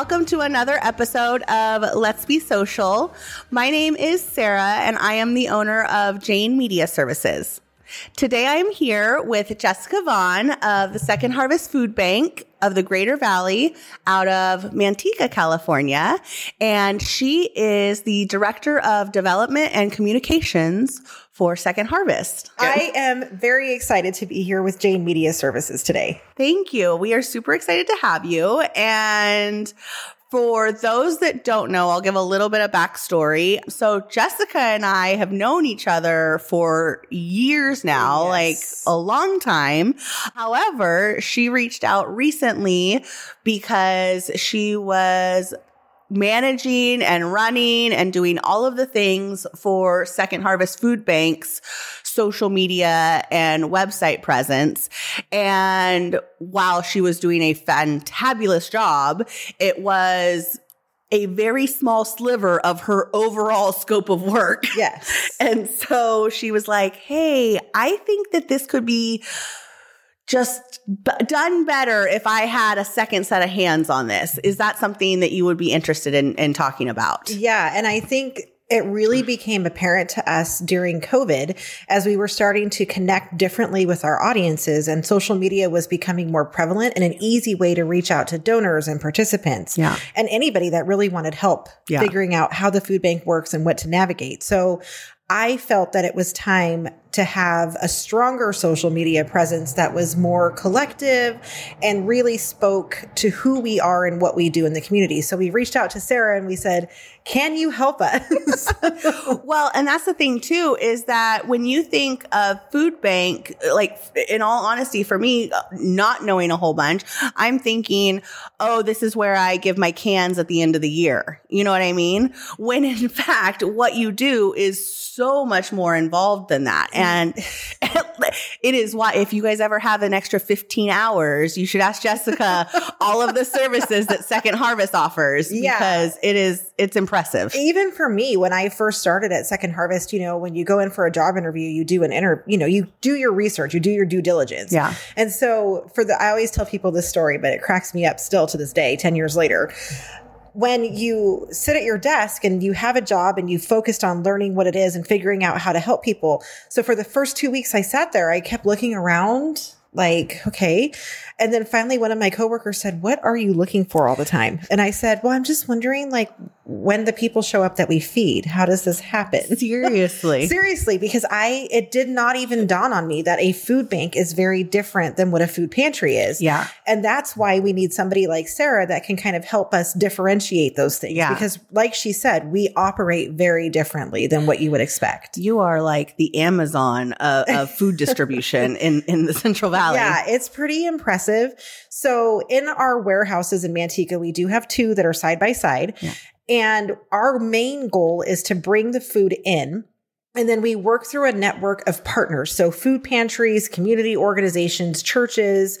welcome to another episode of Let's Be Social. My name is Sarah, and I am the owner of Jane Media Services. Today I am here with Jessica Vaughn of the Second Harvest Food Bank of the Greater Valley out of Manteca, California. And she is the Director of Development and Communications for Second Harvest. I am very excited to be here with Jane Media Services today. Thank you. We are super excited to have you. And for those that don't know, I'll give a little bit of backstory. So Jessica and I have known each other for years now, Yes. like a long time. However, she reached out recently because she was managing and running and doing all of the things for Second Harvest Food Bank's social media and website presence. And while she was doing a fantabulous job, it was a very small sliver of her overall scope of work. Yes. And so she was like, Hey, I think that this could be just b- done better if I had a second set of hands on this. Is that something that you would be interested in, in talking about? Yeah. And I think it really became apparent to us during COVID as we were starting to connect differently with our audiences and social media was becoming more prevalent and an easy way to reach out to donors and participants. Yeah. And anybody that really wanted help Yeah. figuring out how the food bank works and what to navigate. So I felt that it was time to have a stronger social media presence that was more collective and really spoke to who we are and what we do in the community. So we reached out to Sarah and we said, can you help us? Well, and that's the thing too, is that when you think of food bank, like in all honesty, for me, not knowing a whole bunch, I'm thinking, oh, this is where I give my cans at the end of the year. You know what I mean? When in fact, what you do is so much more involved than that. And it is why, if you guys ever have an extra 15 hours, you should ask Jessica all of the services that Second Harvest offers Yeah. because it is, it's impressive. Even for me, when I first started at Second Harvest, you know, when you go in for a job interview, you do an inter, you know, you do your research, you do your due diligence. Yeah. And so for the, I always tell people this story, but it cracks me up still to this day, 10 years later. When you sit at your desk and you have a job and you focused on learning what it is and figuring out how to help people. So for the first two weeks I sat there, I kept looking around like, okay. And then finally one of my coworkers said, what are you looking for all the time? And I said, well, I'm just wondering like when the people show up that we feed, how does this happen? Seriously. Seriously, because I, it did not even dawn on me that a food bank is very different than what a food pantry is. Yeah. And that's why we need somebody like Sarah that can kind of help us differentiate those things. Yeah. Because like she said, we operate very differently than what you would expect. You are like the Amazon of, of food distribution in, in the Central Valley. Yeah, it's pretty impressive. So in our warehouses in Manteca, we do have two that are side by side. Yeah. And our main goal is to bring the food in. And then we work through a network of partners. So food pantries, community organizations, churches,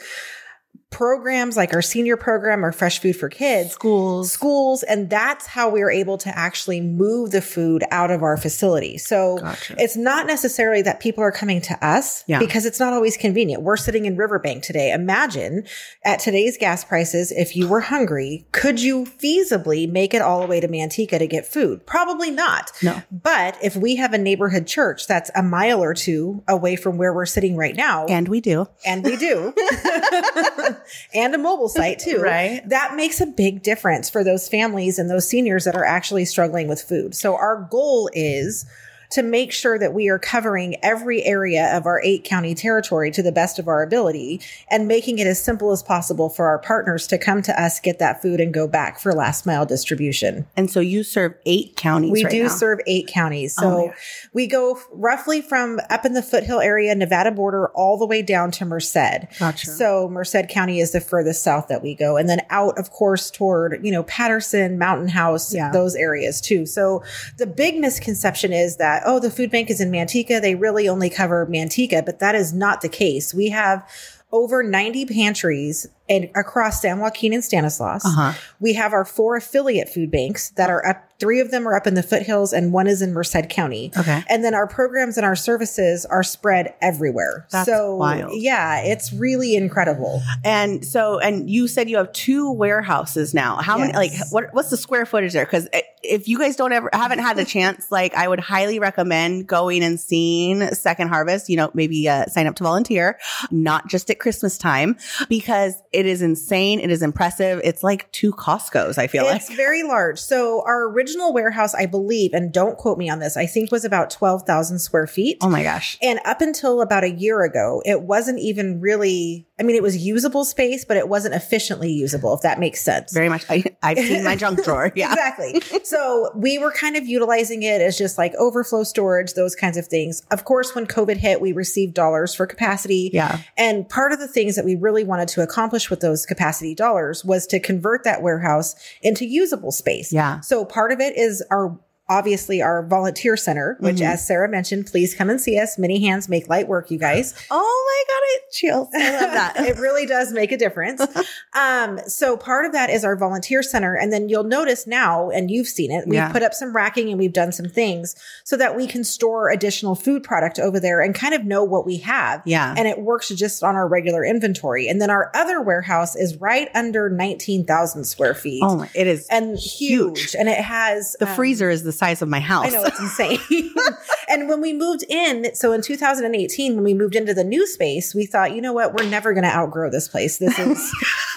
programs like our senior program or fresh food for kids Schools. schools and that's how we're able to actually move the food out of our facility so Gotcha. it's not necessarily that people are coming to us Yeah. because it's not always convenient we're sitting in riverbank today imagine at today's gas prices if you were hungry could you feasibly make it all the way to manteca to get food probably not No. but if we have a neighborhood church that's a mile or two away from where we're sitting right now And we do. and we do. and a mobile site too. Right. That makes a big difference for those families and those seniors that are actually struggling with food. So our goal is to make sure that we are covering every area of our eight county territory to the best of our ability and making it as simple as possible for our partners to come to us, get that food and go back for last mile distribution. And so you serve eight counties We right do now. serve eight counties. Oh So gosh. we go roughly from up in the foothill area, Nevada border, all the way down to Merced. Gotcha. So Merced County is the furthest south that we go. And then out, of course, toward, you know, Patterson, Mountain House, Yeah. those areas too. So the big misconception is that, oh, the food bank is in Manteca. They really only cover Manteca, but that is not the case. We have over 90 pantries and across San Joaquin and Stanislaus. Uh-huh. We have our four affiliate food banks that are up. Three of them are up in the foothills, and one is in Merced County. Okay. And then our programs and our services are spread everywhere. That's so wild. yeah, it's really incredible. And so, and you said you have two warehouses now. How many, like, what, what's the square footage there? Cause if you guys don't ever, haven't had the chance, like, I would highly recommend going and seeing Second Harvest, you know, maybe uh, sign up to volunteer, not just at Christmas time, because it is insane. It is impressive. It's like two Costco's, I feel It's like. It's very large. So our original warehouse, I believe, and don't quote me on this, I think was about 12,000 square feet. Oh my gosh. And up until about a year ago, it wasn't even really, I mean, it was usable space, but it wasn't efficiently usable, if that makes sense. Very much. I, I've seen my junk drawer. Yeah. Exactly. so we were kind of utilizing it as just like overflow storage, those kinds of things. Of course, when COVID hit, we received dollars for capacity. Yeah. And part of the things that we really wanted to accomplish with those capacity dollars was to convert that warehouse into usable space. Yeah. So part of it is our obviously our volunteer center, which Mhm. as Sarah mentioned, please come and see us. Many hands make light work, you guys. Oh my God. It chills. I love that. it really does make a difference. um, so part of that is our volunteer center. And then you'll notice now, and you've seen it, we've Yeah. put up some racking and we've done some things so that we can store additional food product over there and kind of know what we have. yeah. And it works just on our regular inventory. And then our other warehouse is right under 19,000 square feet. oh my, it is. and huge. And it has the um, freezer is the size of my house. I know it's insane. and when we moved in, so in 2018, when we moved into the new space, we thought, you know what, we're never going to outgrow this place. This is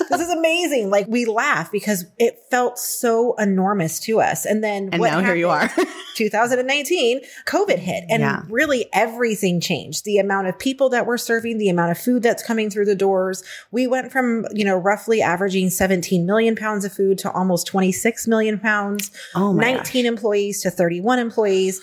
this is amazing. Like we laugh because it felt so enormous to us. And then and now here you are. 2019, COVID hit and Yeah. really everything changed. The amount of people that we're serving, the amount of food that's coming through the doors. We went from, you know, roughly averaging 17 million pounds of food to almost 26 million pounds. oh my 19 gosh. employees to 31 employees,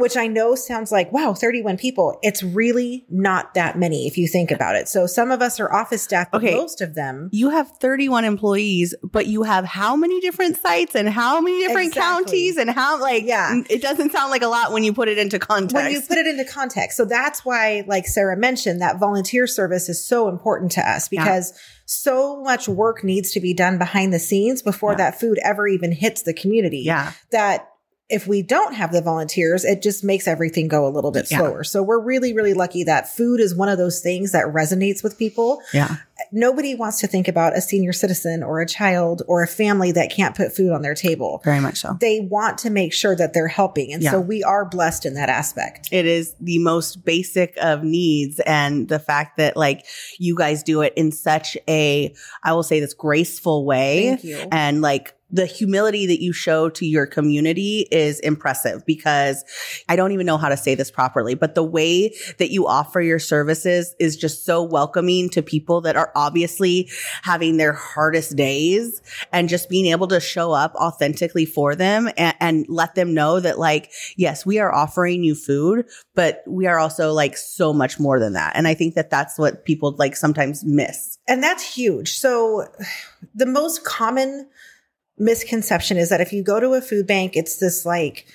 which I know sounds like, wow, 31 people. It's really not that many if you think about it. So some of us are office staff, but Okay. most of them. You have 31 employees, but you have how many different sites and how many different Exactly. counties and how like Yeah. it doesn't sound like a lot when you put it into context. When you put it into context. So that's why, like Sarah mentioned, that volunteer service is so important to us Yeah. because so much work needs to be done behind the scenes before Yeah. that food ever even hits the community. yeah. that if we don't have the volunteers, it just makes everything go a little bit Yeah. slower. So we're really, really lucky that food is one of those things that resonates with people. Yeah. Nobody wants to think about a senior citizen or a child or a family that can't put food on their table. Very much so. They want to make sure that they're helping. And Yeah. so we are blessed in that aspect. It is the most basic of needs. And the fact that like you guys do it in such a, I will say this graceful way. Thank you. and like the humility that you show to your community is impressive because I don't even know how to say this properly, but the way that you offer your services is just so welcoming to people that are obviously having their hardest days and just being able to show up authentically for them and, and let them know that like, yes, we are offering you food, but we are also like so much more than that. And I think that that's what people like sometimes miss. And that's huge. So the most common misconception is that if you go to a food bank, it's this like,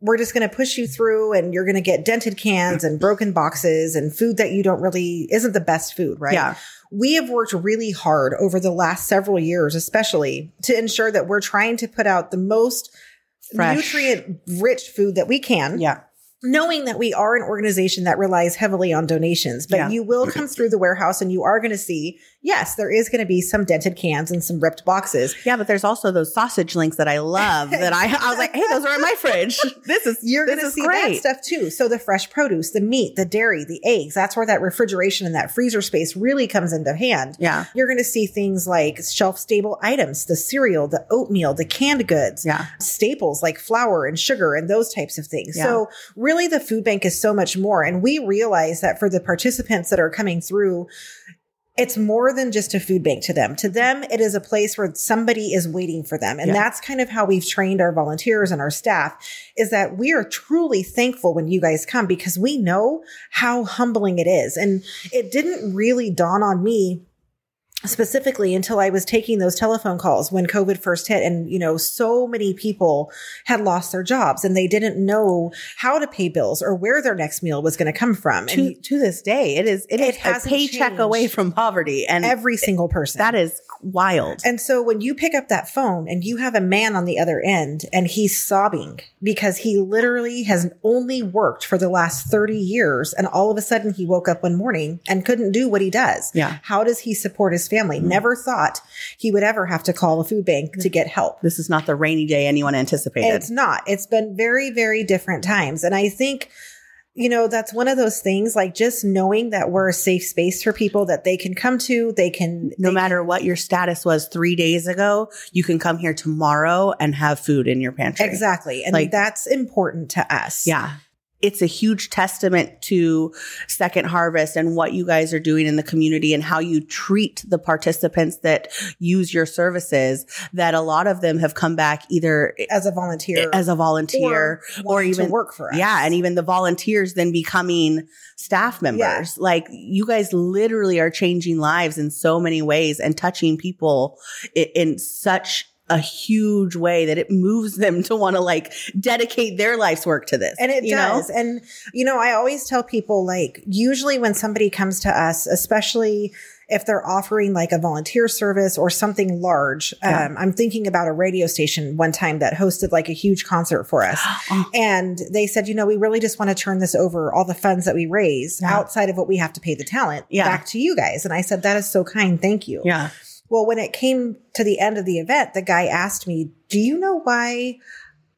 we're just going to push you through and you're going to get dented cans and broken boxes and food that you don't really isn't the best food, right? Yeah. We have worked really hard over the last several years, especially to ensure that we're trying to put out the most Fresh. nutrient rich food that we can Yeah. Knowing that we are an organization that relies heavily on donations, but Yeah. you will come through the warehouse and you are going to see, yes, there is going to be some dented cans and some ripped boxes. Yeah, but there's also those sausage links that I love that I, I was like, hey, those are in my fridge. This is, You're going to see great. that stuff too. So the fresh produce, the meat, the dairy, the eggs, that's where that refrigeration and that freezer space really comes into hand. Yeah. You're going to see things like shelf stable items, the cereal, the oatmeal, the canned goods. Yeah. staples like flour and sugar and those types of things. Yeah. So really the food bank is so much more. And we realize that for the participants that are coming through, it's more than just a food bank to them. To them, it is a place where somebody is waiting for them. And Yeah. that's kind of how we've trained our volunteers and our staff is that we are truly thankful when you guys come because we know how humbling it is. And it didn't really dawn on me specifically until I was taking those telephone calls when COVID first hit. And, you know, so many people had lost their jobs and they didn't know how to pay bills or where their next meal was going to come from. to, And to this day, it is it It is a paycheck away from poverty, and every single person. that is wild. And so when you pick up that phone and you have a man on the other end and he's sobbing because he literally has only worked for the last 30 years and all of a sudden he woke up one morning and couldn't do what he does. Yeah. How does he support his family? Mm-hmm. Never thought he would ever have to call a food bank to get help. this is not the rainy day anyone anticipated. It's not. It's been very, very different times. And I think, you know, that's one of those things like just knowing that we're a safe space for people that they can come to, they can, no they matter what your status was three days ago, you can come here tomorrow and have food in your pantry. Exactly. And Like- that's important to us. Yeah. It's a huge testament to Second Harvest and what you guys are doing in the community and how you treat the participants that use your services that a lot of them have come back either As a volunteer. as a volunteer or, wanting even to work for us. Yeah, and even the volunteers then becoming staff members. Like you guys literally are changing lives in so many ways and touching people in, in such a huge way that it moves them to want to like dedicate their life's work to this. And it you know? does. And, you know, I always tell people like, usually when somebody comes to us, especially if they're offering like a volunteer service or something large, Yeah. um, I'm thinking about a radio station one time that hosted like a huge concert for us. Oh, And they said, you know, we really just want to turn this over, all the funds that we raise Yeah. outside of what we have to pay the talent Yeah. back to you guys. And I said, that is so kind. Thank you. yeah. Well, when it came to the end of the event, the guy asked me, Do you know why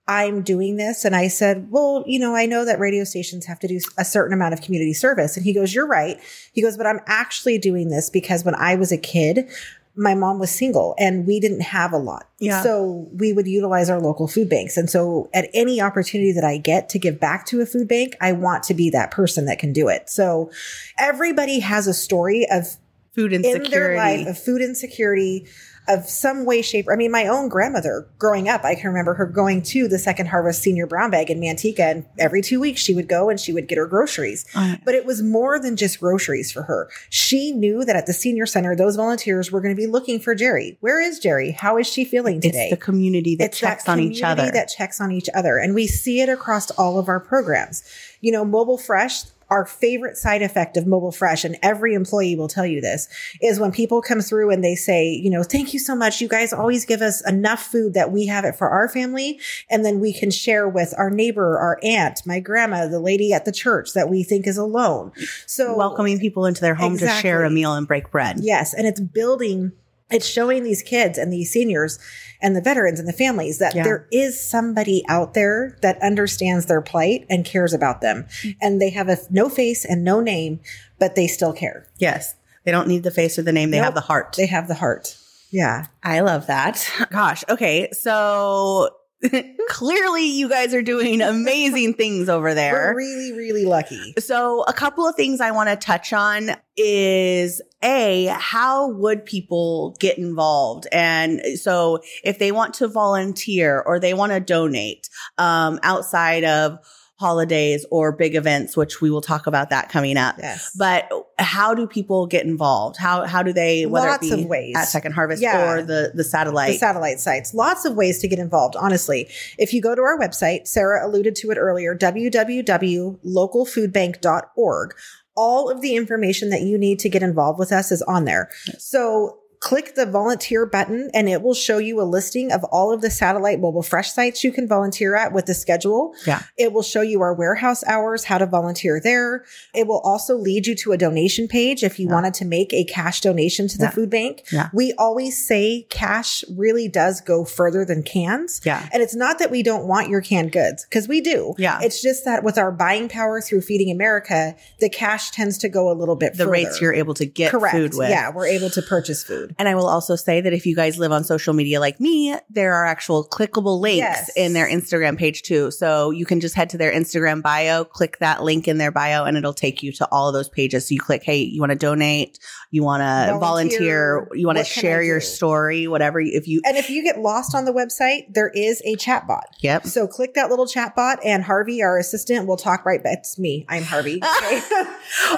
I'm doing this? And I said, Well, you know, I know that radio stations have to do a certain amount of community service. And he goes, You're right. He goes, But I'm actually doing this because when I was a kid, my mom was single and we didn't have a lot. Yeah. So we would utilize our local food banks. And so at any opportunity that I get to give back to a food bank, I want to be that person that can do it. So everybody has a story of Food insecurity in their life of food insecurity of some way, shape. I mean, my own grandmother growing up, I can remember her going to the Second Harvest Senior Brown Bag in Manteca, and every two weeks she would go and she would get her groceries. Uh, But it was more than just groceries for her. She knew that at the senior center, those volunteers were going to be looking for Jerry. Where is Jerry? How is she feeling today? it's the community that It's checks that on each other. That checks on each other. And we see it across all of our programs. You know, Mobile Fresh, our favorite side effect of Mobile Fresh, and every employee will tell you this, is when people come through and they say, you know, thank you so much. You guys always give us enough food that we have it for our family. And then we can share with our neighbor, our aunt, my grandma, the lady at the church that we think is alone. So welcoming people into their home to share a meal and break bread. Yes. And it's building, it's showing these kids and these seniors and the veterans and the families that Yeah. there is somebody out there that understands their plight and cares about them. Mm-hmm. And they have a no face and no name, but they still care. Yes. They don't need the face or the name. They have the heart. They have the heart. Yeah. I love that. Gosh. Okay. So clearly you guys are doing amazing things over We're there. really, really lucky. So a couple of things I want to touch on is a, how would people get involved? And so if they want to volunteer or they want to donate, um, outside of holidays or big events, which we will talk about that coming up. Yes. But how do people get involved? How how do they whether Lots it be of ways. at Second Harvest Yeah. or the the satellite? the satellite sites. Lots of ways to get involved, honestly. If you go to our website, Sarah alluded to it earlier, www.localfoodbank.org, all of the information that you need to get involved with us is on there. So click the volunteer button and it will show you a listing of all of the satellite mobile fresh sites you can volunteer at with the schedule. Yeah. It will show you our warehouse hours, how to volunteer there. It will also lead you to a donation page if you Yeah. wanted to make a cash donation to the Yeah. food bank. Yeah. We always say cash really does go further than cans. Yeah. And it's not that we don't want your canned goods because we do. Yeah. It's just that with our buying power through Feeding America, the cash tends to go a little bit the further. rates you're able to get Correct. food with. Yeah, we're able to purchase food. And I will also say that if you guys live on social media like me, there are actual clickable links Yes. in their Instagram page too. So you can just head to their Instagram bio, click that link in their bio, and it'll take you to all of those pages. So you click, hey, you want to donate, you want to Volunteer, volunteer, you want to share your story, whatever. If you, And if you get lost on the website, there is a chat bot. yep. So click that little chat bot and Harvey, our assistant, will talk right back. It's me. I'm Harvey. Okay.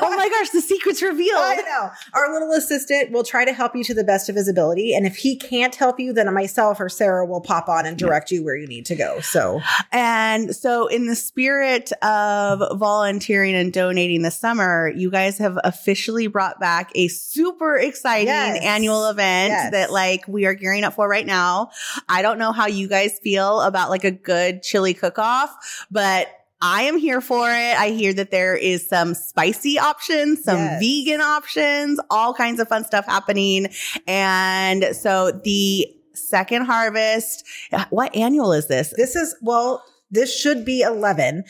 oh my gosh, the secret's revealed. I know. Our little assistant will try to help you to the best of his ability. And if he can't help you, then myself or Sarah will pop on and direct you where you need to go. So, And so, in the spirit of volunteering and donating this summer, you guys have officially brought back a super exciting Yes. annual event Yes. that, like, we are gearing up for right now. I don't know how you guys feel about like a good chili cook off, but I am here for it. I hear that there is some spicy options, some Yes. vegan options, all kinds of fun stuff happening. And so the second harvest, what annual is this? This is, well, this should be 11.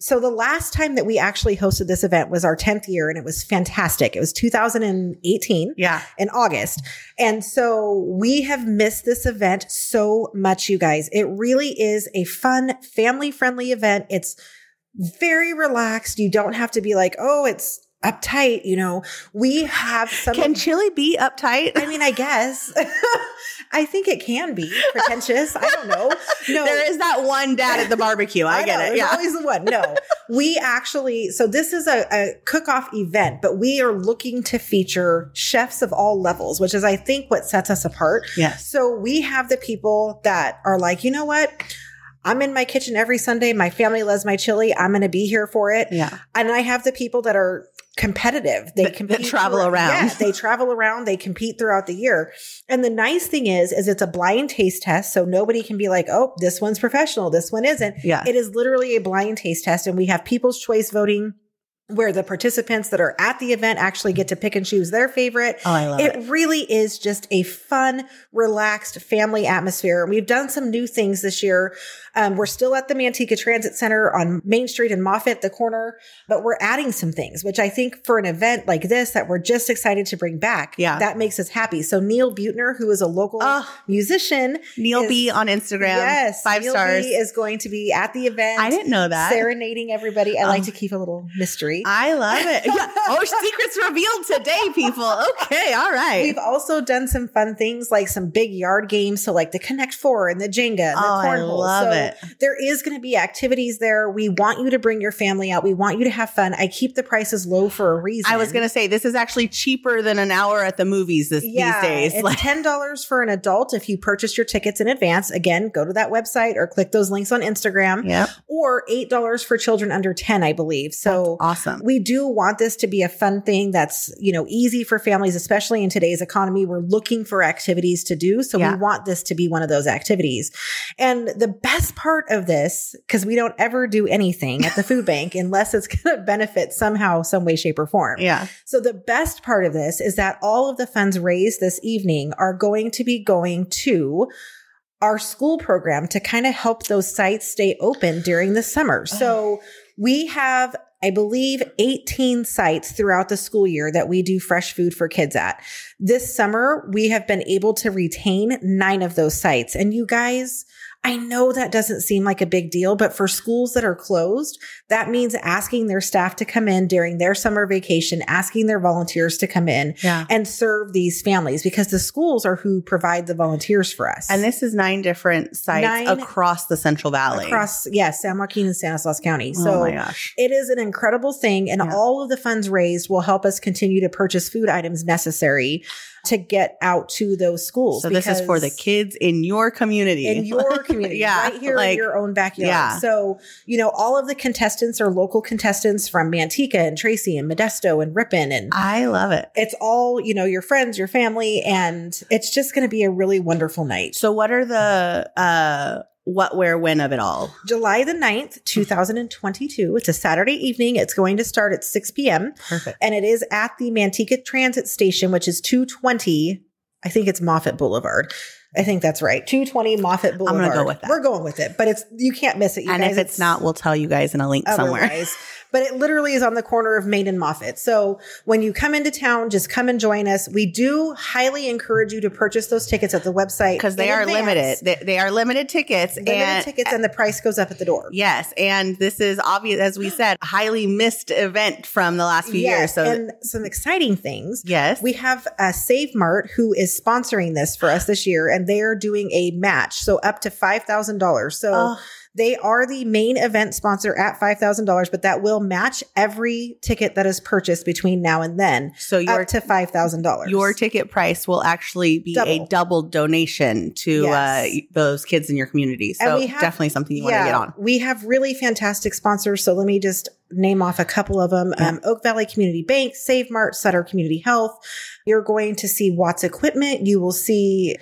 So the last time that we actually hosted this event was our 10th year and it was fantastic. It was 2018 Yeah. in August. And so we have missed this event so much, you guys. It really is a fun, family friendly event. It's very relaxed. You don't have to be like, oh, it's uptight. You know, we have some. Can chili be uptight? I mean, I guess. I think it can be pretentious. I don't know. No, there is that one dad at the barbecue. I, get know, it. There's Yeah. always the one. No, we actually, so this is a, a cook off event, but we are looking to feature chefs of all levels, which is, I think, what sets us apart. yes. So we have the people that are like, you know what? I'm in my kitchen every Sunday. My family loves my chili. I'm going to be here for it. Yeah. And I have the people that are competitive. They That- that compete travel through- around. Yeah, they travel around. They compete throughout the year. And the nice thing is, is it's a blind taste test. So nobody can be like, oh, this one's professional. This one isn't. Yeah. It is literally a blind taste test. And we have people's choice voting where the participants that are at the event actually get to pick and choose their favorite. Oh, I love it. It really is just a fun, relaxed family atmosphere. We've done some new things this year. Um, we're still at the Manteca Transit Center on Main Street and Moffett, the corner, but we're adding some things, which I think for an event like this that we're just excited to bring back, Yeah. that makes us happy. So Neil Butner, who is a local Oh, musician, Neil is- B on Instagram. yes, Five Neil stars. B is going to be at the event. I didn't know that. Serenading everybody. I like Oh. to keep a little mystery. I love it. Yeah. Oh, secrets revealed today, people. Okay. All right. We've also done some fun things like some big yard games. So like the Connect Four and the Jenga and the Oh, I cornhole. love so it. there is going to be activities there. We want you to bring your family out. We want you to have fun. I keep the prices low for a reason. I was going to say this is actually cheaper than an hour at the movies this, yeah, these days. It's Like, ten dollars for an adult if you purchase your tickets in advance. Again, go to that website or click those links on Instagram. yep. Or eight dollars for children under ten, I believe. So Awesome. We do want this to be a fun thing that's, you know, easy for families, especially in today's economy. We're looking for activities to do. So Yeah. we want this to be one of those activities. And the best part of this, because we don't ever do anything at the food bank unless it's going to benefit somehow, some way, shape, or form. Yeah. So the best part of this is that all of the funds raised this evening are going to be going to our school program to kind of help those sites stay open during the summer. So we have, I believe, 18 sites throughout the school year that we do fresh food for kids at. This summer, we have been able to retain nine of those sites. And you guys, I know that doesn't seem like a big deal, but for schools that are closed, that means asking their staff to come in during their summer vacation, asking their volunteers to come in Yeah. and serve these families because the schools are who provide the volunteers for us. And this is nine different sites Nine across the Central Valley. across, yes, San Joaquin and Stanislaus County. oh So my gosh. it is an incredible thing, and Yeah. all of the funds raised will help us continue to purchase food items necessary to get out to those schools. So this is for the kids in your community. in your community, Yeah, right here like- in your own backyard. Yeah. So, you know, all of the contestants are local contestants from Manteca and Tracy and Modesto and Ripon and I love it. it's all, you know, your friends, your family, and it's just going to be a really wonderful night. So what are the uh what where when of it all? July the 9th, 2022. It's a Saturday evening. It's going to start at 6 p.m. Perfect. and it is at the Manteca Transit Station, which is 220. I think it's Moffett Boulevard. I think that's right. 220 Moffett Boulevard. I'm gonna go with that. We're going with it, but it's you can't miss it. You and guys. if it's, not, we'll tell you guys in a link somewhere. But it literally is on the corner of Main and Moffett. So when you come into town, just come and join us. We do highly encourage you to purchase those tickets at the website Because they are advance. limited. They, they are limited tickets. Limited and tickets, and the price goes up at the door. Yes, and this is obvious, as we said, highly missed event from the last few years. So and some exciting things. yes, We have uh, Save Mart who is sponsoring this for us this year, and they are doing a match, so up to five thousand dollars. So Oh. They are the main event sponsor at $5,000, but that will match every ticket that is purchased between now and then So your up to $5,000. your ticket price will actually be a Double. double donation to Yes. uh, those kids in your community. So have- definitely something you want to get on. We have really fantastic sponsors. So let me just name off a couple of them. Yeah. Um, Oak Valley Community Bank, Save Mart, Sutter Community Health. You're going to see Watts Equipment. You will see,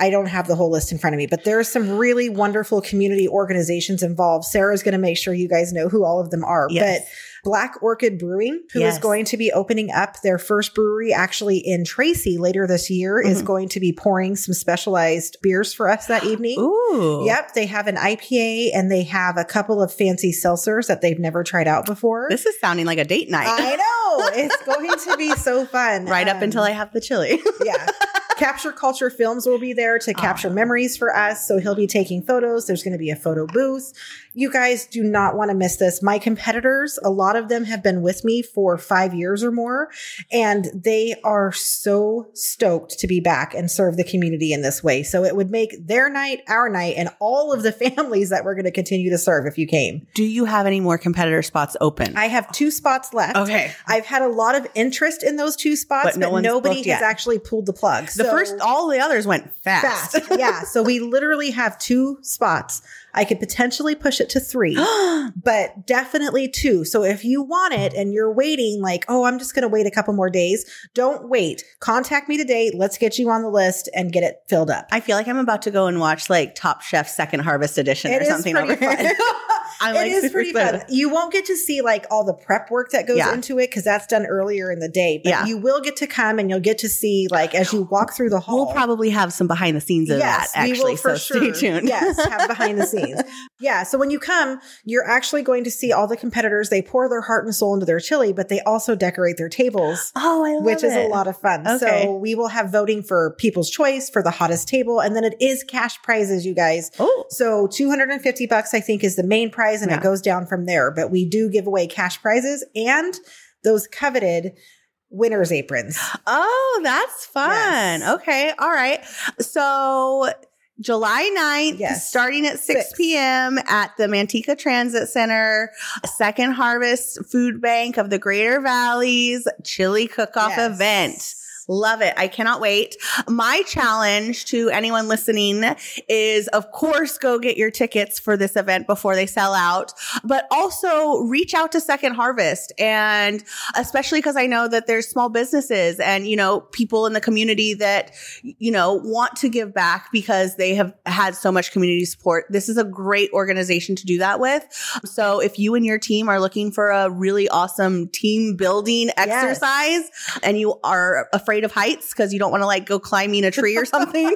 I don't have the whole list in front of me, but there are some really wonderful community organizations involved. Sarah's going to make sure you guys know who all of them are. Yes. But Black Orchid Brewing, who is Yes. going to be opening up their first brewery actually in Tracy later this year, is Mhm. going to be pouring some specialized beers for us that evening. Ooh. Yep, they have an IPA and they have a couple of fancy seltzers that they've never tried out before. This is sounding like a date night. I know it's going to be so fun. right up Um, until I have the chili. yeah. Capture Culture Films will be there to capture Aw. memories for us. So he'll be taking photos. There's going to be a photo booth. You guys do not want to miss this. My competitors, a lot of them have been with me for five years or more, and they are so stoked to be back and serve the community in this way. So it would make their night our night and all of the families that we're going to continue to serve if you came. Do you have any more competitor spots open? I have two spots left. okay. I've had a lot of interest in those two spots, But but, no nobody has yet. actually pulled the plug. The So- first, all the others went fast. fast. yeah. So we literally have two spots. I could potentially push it to three, but definitely two. So if you want it and you're waiting, like, oh, I'm just going to wait a couple more days, don't wait. Contact me today. Let's get you on the list and get it filled up. I feel like I'm about to go and watch like Top Chef Second Harvest Edition It or something over here. fun. I'm It like is pretty fun. You won't get to see like all the prep work that goes Yeah. into it because that's done earlier in the day. But Yeah. you will get to come and you'll get to see like as you walk through the hall. We'll probably have some behind the scenes of that actually. so stay tuned. yes, have behind the scenes. Yeah. So when you come, you're actually going to see all the competitors. They pour their heart and soul into their chili, but they also decorate their tables. oh, I love Which is a lot of fun. Okay. So we will have voting for people's choice for the hottest table. And then it is cash prizes, you guys. Oh, So 250 bucks, I think, is the main prize, and Yeah. it goes down from there. But we do give away cash prizes and those coveted winners aprons. oh, that's fun. Yes. Okay, all right. So July 9th, Yes. starting at 6, Six. p.m. at the Manteca Transit Center, Second Harvest Food Bank of the Greater Valleys Chili Cook-Off Yes. event. Love it. I cannot wait. My challenge to anyone listening is, of course, go get your tickets for this event before they sell out, but also reach out to Second Harvest. And especially because I know that there's small businesses and, you know, people in the community that, you know, want to give back because they have had so much community support. This is a great organization to do that with. So if you and your team are looking for a really awesome team building exercise and you are afraid of heights because you don't want to like go climbing a tree or something,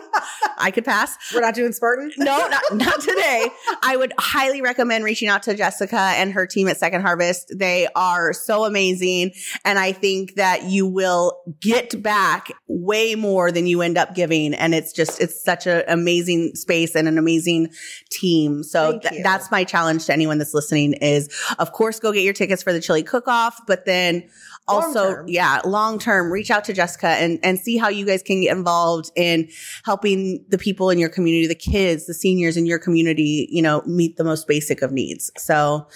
I could pass. We're not doing Spartan? No, not, not today. I would highly recommend reaching out to Jessica and her team at Second Harvest. They are so amazing. And I think that you will get back way more than you end up giving. And it's just, it's such an amazing space and an amazing team. So th- that's my challenge to anyone that's listening is of course, go get your tickets for the chili cook off, but then also, Long-term. yeah, long term, reach out to Jessica and, and see how you guys can get involved in helping the people in your community, the kids, the seniors in your community, you know, meet the most basic of needs. So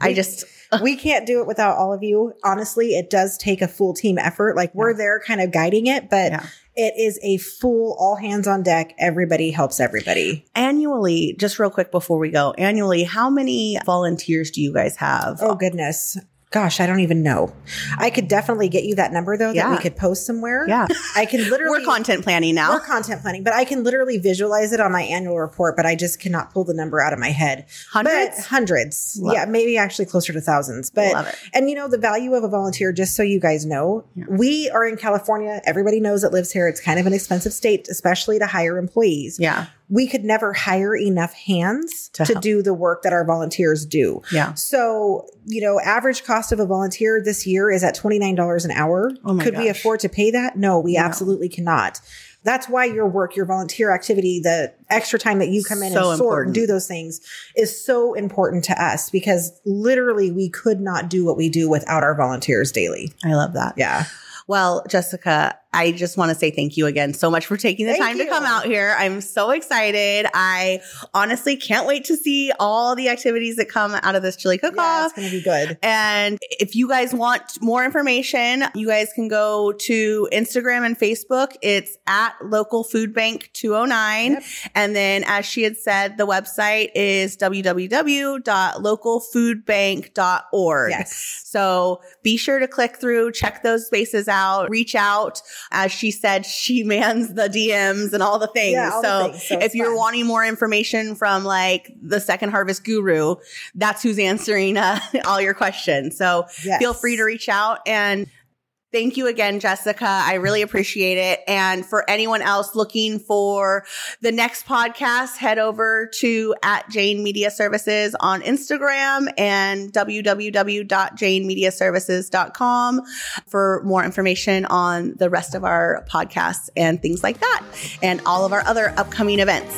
I just, we can't do it without all of you. Honestly, it does take a full team effort. Like we're Yeah. there kind of guiding it, but Yeah. it is a full all hands on deck. Everybody helps everybody. annually, just real quick before we go, annually, how many volunteers do you guys have? Oh goodness. Gosh, I don't even know. I could definitely get you that number though that Yeah. we could post somewhere. yeah. I can literally We're content planning now. We're content planning, but I can literally visualize it on my annual report, but I just cannot pull the number out of my head. But Hundreds? hundreds. Love yeah, maybe actually closer to thousands. But Love it. and you know the value of a volunteer, just so you guys know, Yeah. we are in California. Everybody knows that lives here. It's kind of an expensive state, especially to hire employees. Yeah. We could never hire enough hands To to, do the work that our volunteers do. Yeah. So, you know, average cost of a volunteer this year is at $29 an hour. Oh my Could we afford to pay that? No, we No. absolutely cannot. That's why your work, your volunteer activity, the extra time that you come in So and sort important. and do those things is so important to us because literally we could not do what we do without our volunteers daily. I love that. Yeah. Well, Jessica, I just want to say thank you again so much for taking the Thank time to come out here. I'm so excited. I honestly can't wait to see all the activities that come out of this chili cook Yeah, off. it's going to be good. And if you guys want more information, you guys can go to Instagram and Facebook. It's at local food bank 209. Yep. And then as she had said, the website is www.localfoodbank.org. Yes. So be sure to click through, check those spaces out, reach out. As she said, she mans the DMs and all the things. Yeah, all the so, things. So if you're fun. wanting more information from like the second harvest guru, that's who's answering uh, all your questions. So Yes. feel free to reach out and Thank you again, Jessica. I really appreciate it. And for anyone else looking for the next podcast, head over to at Jane Media Services on Instagram and www.janemediaservices.com for more information on the rest of our podcasts and things like that and all of our other upcoming events.